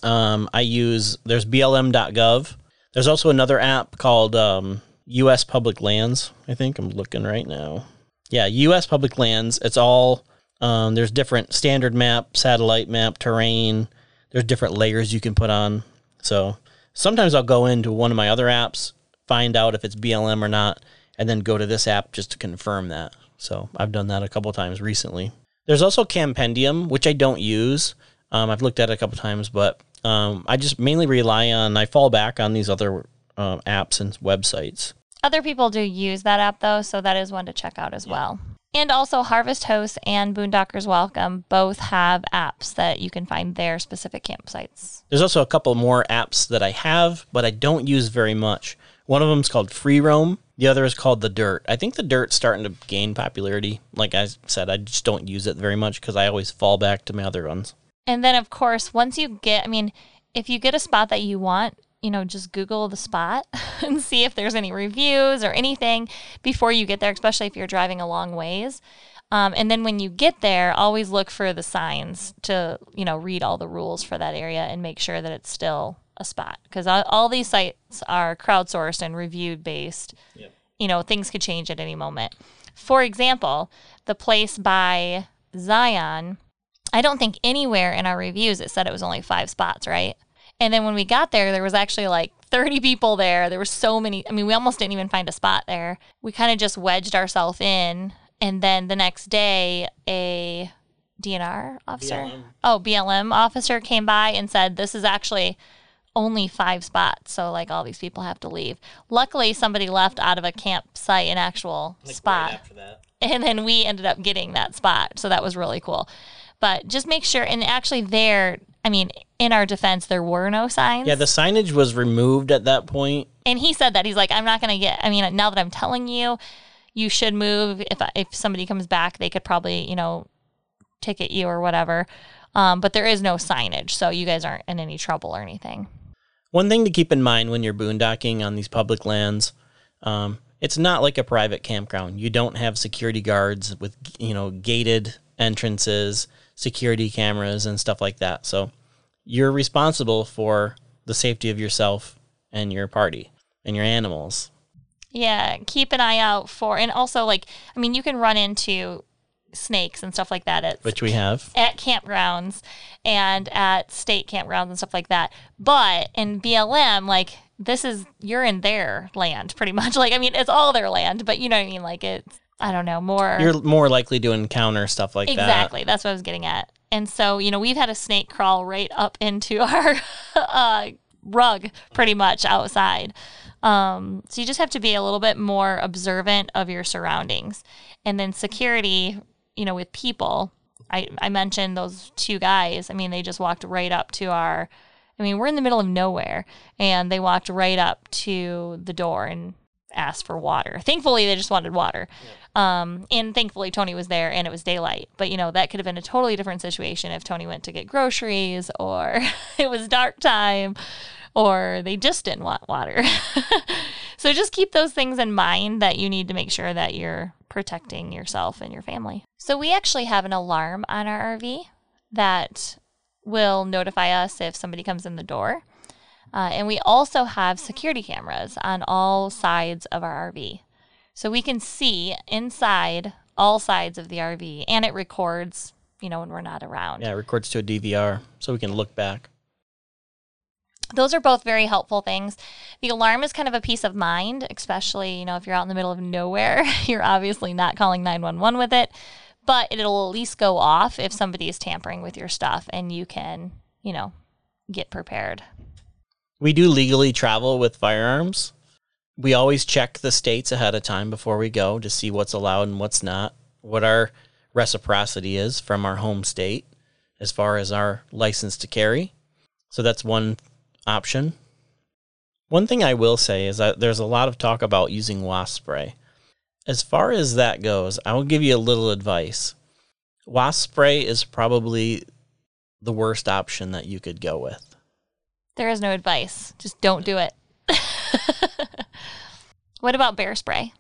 Um, I use, there's blm.gov. There's also another app called um, US Public Lands. I think I'm looking right now. Yeah, US Public Lands. It's all, um, there's different standard map, satellite map, terrain. There's different layers you can put on. So sometimes I'll go into one of my other apps, find out if it's BLM or not, and then go to this app just to confirm that. So I've done that a couple times recently. There's also Campendium, which I don't use. Um, I've looked at it a couple times, but um, I just mainly rely on, I fall back on these other uh, apps and websites. Other people do use that app though, so that is one to check out as well. And also, Harvest Host and Boondockers Welcome both have apps that you can find their specific campsites. There's also a couple more apps that I have, but I don't use very much. One of them is called Free Roam. The other is called The Dirt. I think The Dirt's starting to gain popularity. Like I said, I just don't use it very much because I always fall back to my other ones. And then, of course, once you get, I mean, if you get a spot that you want, you know, just Google the spot and see if there's any reviews or anything before you get there, especially if you're driving a long ways. Um, and then when you get there, always look for the signs to, you know, read all the rules for that area and make sure that it's still a spot. Because all, all these sites are crowdsourced and reviewed based. You know, things could change at any moment. For example, the place by Zion, I don't think anywhere in our reviews it said it was only five spots, right? And then when we got there, there was actually like 30 people there. There were so many. I mean, we almost didn't even find a spot there. We kind of just wedged ourselves in. And then the next day, a DNR officer, BLM. oh, BLM officer came by and said, This is actually only five spots. So, like, all these people have to leave. Luckily, somebody left out of a campsite an actual spot after that. and then we ended up getting that spot so that was really cool but just make sure and actually there i mean in our defense there were no signs. Yeah, the signage was removed at that point. and he said that he's like i'm not going to get i mean now that i'm telling you you should move. If if somebody comes back they could probably you know ticket you or whatever. Um, but there is no signage so you guys aren't in any trouble or anything. One thing to keep in mind when you're boondocking on these public lands, um, it's not like a private campground. You don't have security guards with you know gated entrances, security cameras, and stuff like that. So you're responsible for the safety of yourself and your party and your animals. Yeah, keep an eye out for, and also like, I mean, you can run into snakes and stuff like that at Which we have. at campgrounds and at state campgrounds and stuff like that. But in BLM, like this is you're in their land pretty much. Like I mean, it's all their land, but you know what I mean. Like it's I don't know more You're more likely to encounter stuff like that. exactly. That's what I was getting at. And so you know we've had a snake crawl right up into our uh, rug pretty much outside. Um, so you just have to be a little bit more observant of your surroundings. And then security, you know, with people, I, I mentioned those two guys. I mean, they just walked right up to our I mean, we're in the middle of nowhere, and they walked right up to the door and asked for water. Thankfully, they just wanted water. Um, and thankfully, Tony was there and it was daylight. But, you know, that could have been a totally different situation if Tony went to get groceries or it was dark time or they just didn't want water. so just keep those things in mind that you need to make sure that you're protecting yourself and your family. So we actually have an alarm on our RV that will notify us if somebody comes in the door. Uh, and we also have security cameras on all sides of our RV. So we can see inside all sides of the RV and it records, you know, when we're not around. Yeah, it records to a DVR so we can look back. Those are both very helpful things. The alarm is kind of a peace of mind, especially, you know, if you're out in the middle of nowhere, you're obviously not calling 911 with it, but it'll at least go off if somebody is tampering with your stuff and you can, you know, get prepared. We do legally travel with firearms. We always check the states ahead of time before we go to see what's allowed and what's not, what our reciprocity is from our home state as far as our license to carry. So that's one option. One thing I will say is that there's a lot of talk about using wasp spray. As far as that goes, I will give you a little advice. Wasp spray is probably the worst option that you could go with. There is no advice. Just don't do it. what about bear spray?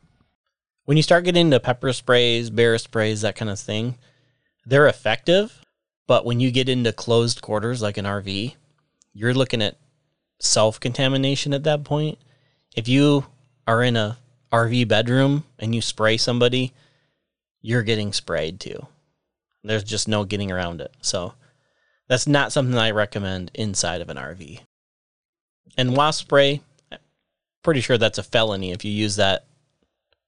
When you start getting into pepper sprays, bear sprays, that kind of thing, they're effective. But when you get into closed quarters like an RV, you're looking at self contamination at that point. If you are in a RV bedroom and you spray somebody, you're getting sprayed too. There's just no getting around it. So that's not something I recommend inside of an RV. And wasp spray, pretty sure that's a felony if you use that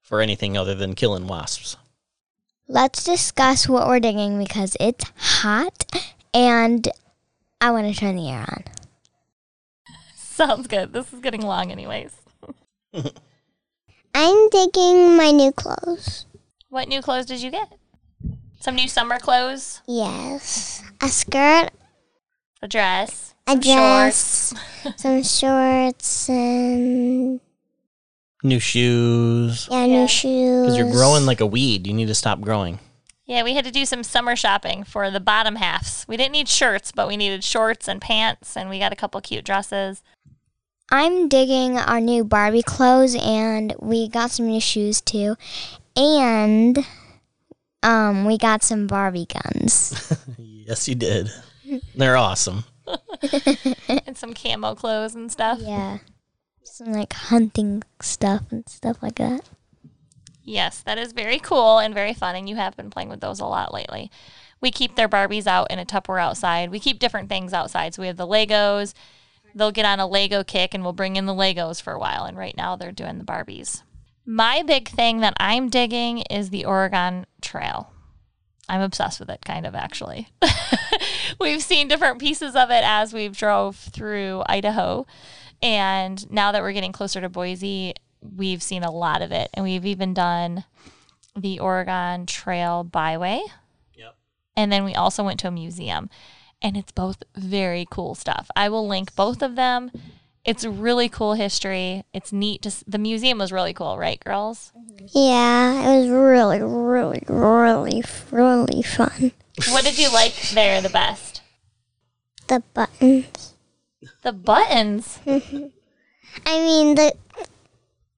for anything other than killing wasps. Let's discuss what we're digging because it's hot and I want to turn the air on. Sounds good. This is getting long, anyways. I'm digging my new clothes. What new clothes did you get? Some new summer clothes, Yes. A skirt, a dress, a dress, shorts. some shorts, and New shoes. yeah, Yeah. new shoes. Because you're growing like a weed. You need to stop growing. Yeah, we had to do some summer shopping for the bottom halves. We didn't need shirts, but we needed shorts and pants, and we got a couple cute dresses. I'm digging our new Barbie clothes and we got some new shoes too. And um we got some Barbie guns. Yes, you did. They're awesome. and some camo clothes and stuff. yeah. Some like hunting stuff and stuff like that. Yes, that is very cool and very fun, and you have been playing with those a lot lately. We keep their Barbies out in a Tupperware outside. We keep different things outside. So we have the Legos. They'll get on a Lego kick, and we'll bring in the Legos for a while. And right now, they're doing the Barbies. My big thing that I'm digging is the Oregon Trail. I'm obsessed with it, kind of actually. we've seen different pieces of it as we've drove through Idaho, and now that we're getting closer to Boise, we've seen a lot of it, and we've even done the Oregon Trail Byway. Yep. And then we also went to a museum, and it's both very cool stuff. I will link both of them. It's really cool history. It's neat. Just the museum was really cool, right, girls? Yeah, it was really, really, really, really fun. What did you like there the best? The buttons. The buttons. Mm-hmm. I mean, the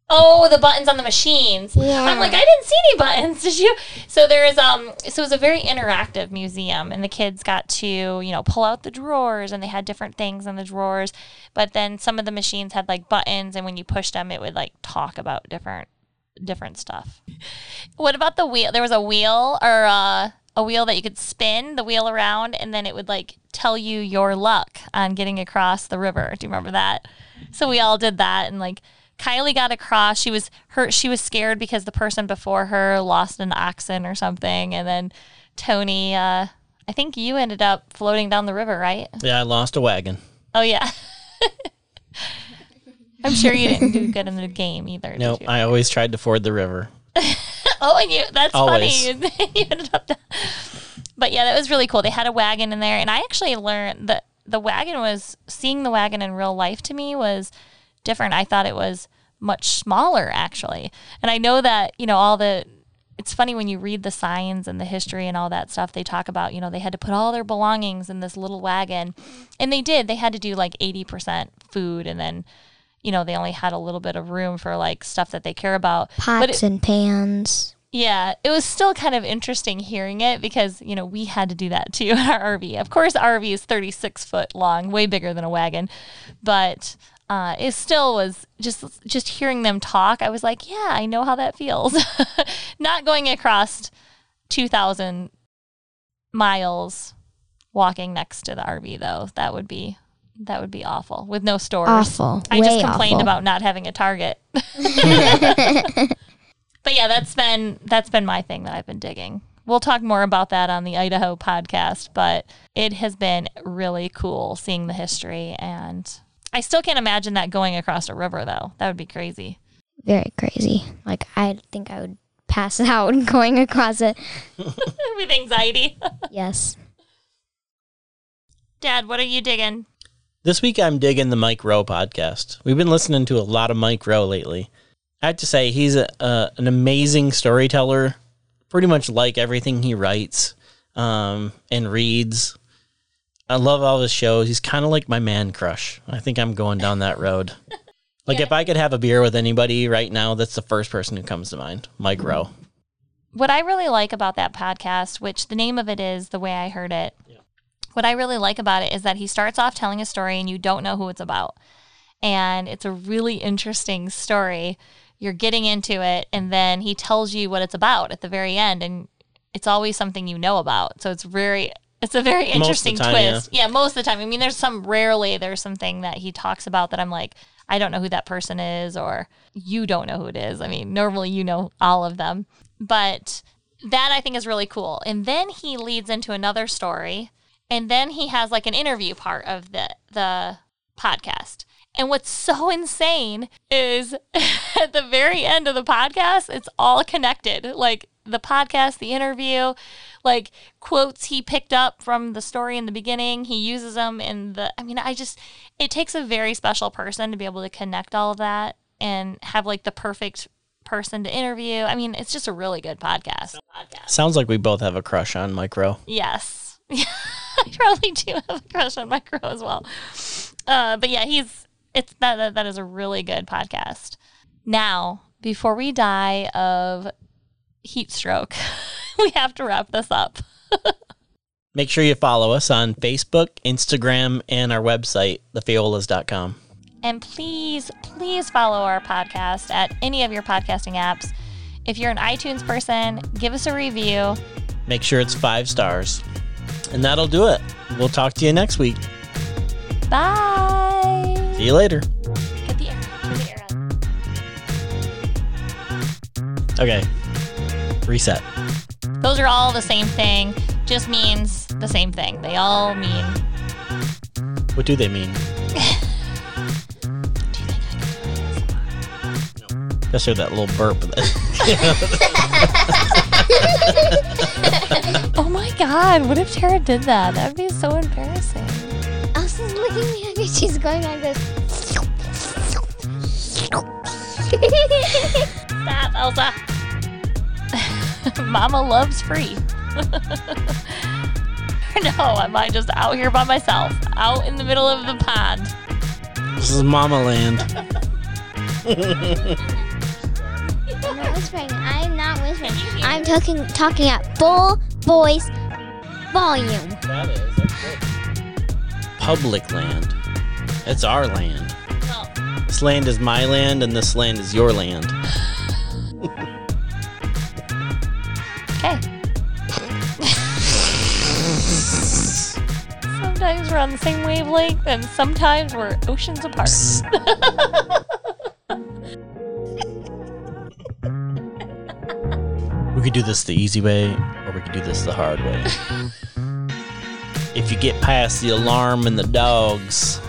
Oh, the buttons on the machines. Yeah. I'm like, I didn't see any buttons. Did you? So there is um so it was a very interactive museum and the kids got to, you know, pull out the drawers and they had different things in the drawers. But then some of the machines had like buttons and when you pushed them it would like talk about different different stuff. What about the wheel? There was a wheel or uh, a wheel that you could spin the wheel around and then it would like tell you your luck on getting across the river. Do you remember that? So we all did that and like Kylie got across. She was hurt. she was scared because the person before her lost an oxen or something and then Tony uh I think you ended up floating down the river, right? Yeah, I lost a wagon. Oh yeah. I'm sure you didn't do good in the game either. did Nope. I always tried to ford the river. Oh, and you that's Always. funny. you ended up But yeah, that was really cool. They had a wagon in there and I actually learned that the wagon was seeing the wagon in real life to me was different. I thought it was much smaller actually. And I know that, you know, all the it's funny when you read the signs and the history and all that stuff they talk about, you know, they had to put all their belongings in this little wagon. And they did. They had to do like 80% food and then you know, they only had a little bit of room for like stuff that they care about. Pots it, and pans. yeah, it was still kind of interesting hearing it because, you know, we had to do that too in our RV. Of course, our RV is 36 foot long, way bigger than a wagon, but uh, it still was just just hearing them talk. I was like, yeah, I know how that feels. Not going across 2,000 miles walking next to the RV though. That would be that would be awful with no stores. Awful. I Way just complained awful. about not having a Target. but yeah, that's been that's been my thing that I've been digging. We'll talk more about that on the Idaho podcast, but it has been really cool seeing the history and I still can't imagine that going across a river though. That would be crazy. Very crazy. Like I think I would pass out going across it. with anxiety. Yes. Dad, what are you digging? This week I'm digging the Mike Rowe podcast. We've been listening to a lot of Mike Rowe lately. I have to say he's a, a, an amazing storyteller. Pretty much like everything he writes um, and reads. I love all his shows. He's kind of like my man crush. I think I'm going down that road. Like if I could have a beer with anybody right now, that's the first person who comes to mind. Mike Rowe. what I really like about that podcast, which the name of it is the way I heard it, what I really like about it is that he starts off telling a story and you don't know who it's about. And it's a really interesting story. You're getting into it, and then he tells you what it's about at the very end, and it's always something you know about. So it's very it's a very interesting time, twist. Yeah. most of the time. I mean, there's some rarely there's something that he talks about that I'm like, I don't know who that person is, or you don't know who it is. I mean, normally you know all of them, but that I think is really cool. And then he leads into another story, and then he has like an interview part of the the podcast. And what's so insane is at the very end of the podcast, it's all connected. Like the podcast, the interview, like quotes he picked up from the story in the beginning, he uses them in the I mean, I just it takes a very special person to be able to connect all of that and have like the perfect person to interview. I mean, it's just a really good podcast. Sounds like we both have a crush on Mike Rowe. Yes. I probably do have a crush on Mike Rowe as well. Uh, but yeah, he's it's that, that that is a really good podcast. Now, before we die of heat stroke, we have to wrap this up. Make sure you follow us on Facebook, Instagram, and our website, thefiolas.com. And please, please follow our podcast at any of your podcasting apps. If you're an iTunes person, give us a review. Make sure it's five stars. And that'll do it. We'll talk to you next week. Bye. See you later. Get the air. Get the air. Okay. Reset. Those are all the same thing, just means the same thing. They all mean. What do they mean? Do you think I can do it? Just heard that little burp. Oh my god, what if Tara did that? That'd be so embarrassing. Elsa's looking at me. She's going like this. Stop, Elsa. Mama loves free. no, am I just out here by myself, out in the middle of the pond? this is Mama Land. I'm not whispering. I'm not whispering. I'm talking talking at full voice volume. That is. Public land. It's our land. No. This land is my land, and this land is your land. Okay. sometimes we're on the same wavelength, and sometimes we're oceans apart. We could do this the easy way, or we could do this the hard way. if you get past the alarm and the dogs,